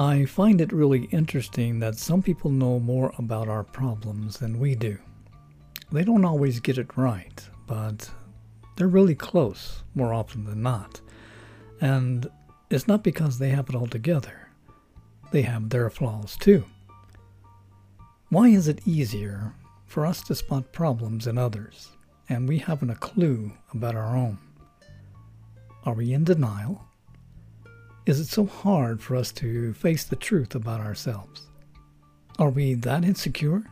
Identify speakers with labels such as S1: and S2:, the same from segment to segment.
S1: I find it really interesting that some people know more about our problems than we do. They don't always get it right, but they're really close more often than not. And it's not because they have it all together, they have their flaws too. Why is it easier for us to spot problems in others and we haven't a clue about our own? Are we in denial? Is it so hard for us to face the truth about ourselves? Are we that insecure?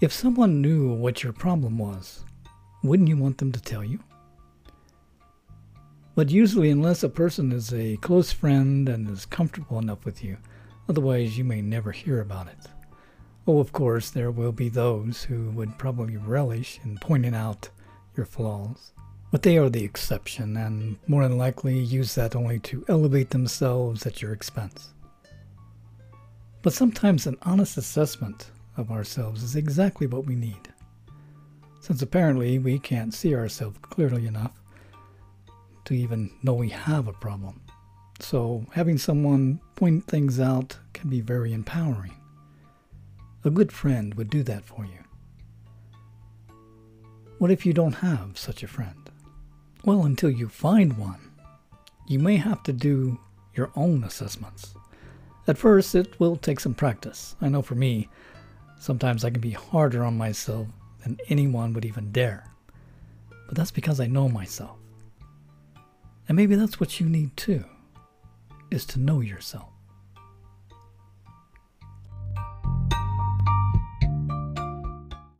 S1: If someone knew what your problem was, wouldn't you want them to tell you? But usually, unless a person is a close friend and is comfortable enough with you, otherwise you may never hear about it. Oh, of course, there will be those who would probably relish in pointing out your flaws. But they are the exception and more than likely use that only to elevate themselves at your expense. But sometimes an honest assessment of ourselves is exactly what we need. Since apparently we can't see ourselves clearly enough to even know we have a problem. So having someone point things out can be very empowering. A good friend would do that for you. What if you don't have such a friend? Well, until you find one, you may have to do your own assessments. At first, it will take some practice. I know for me, sometimes I can be harder on myself than anyone would even dare. But that's because I know myself. And maybe that's what you need too, is to know yourself.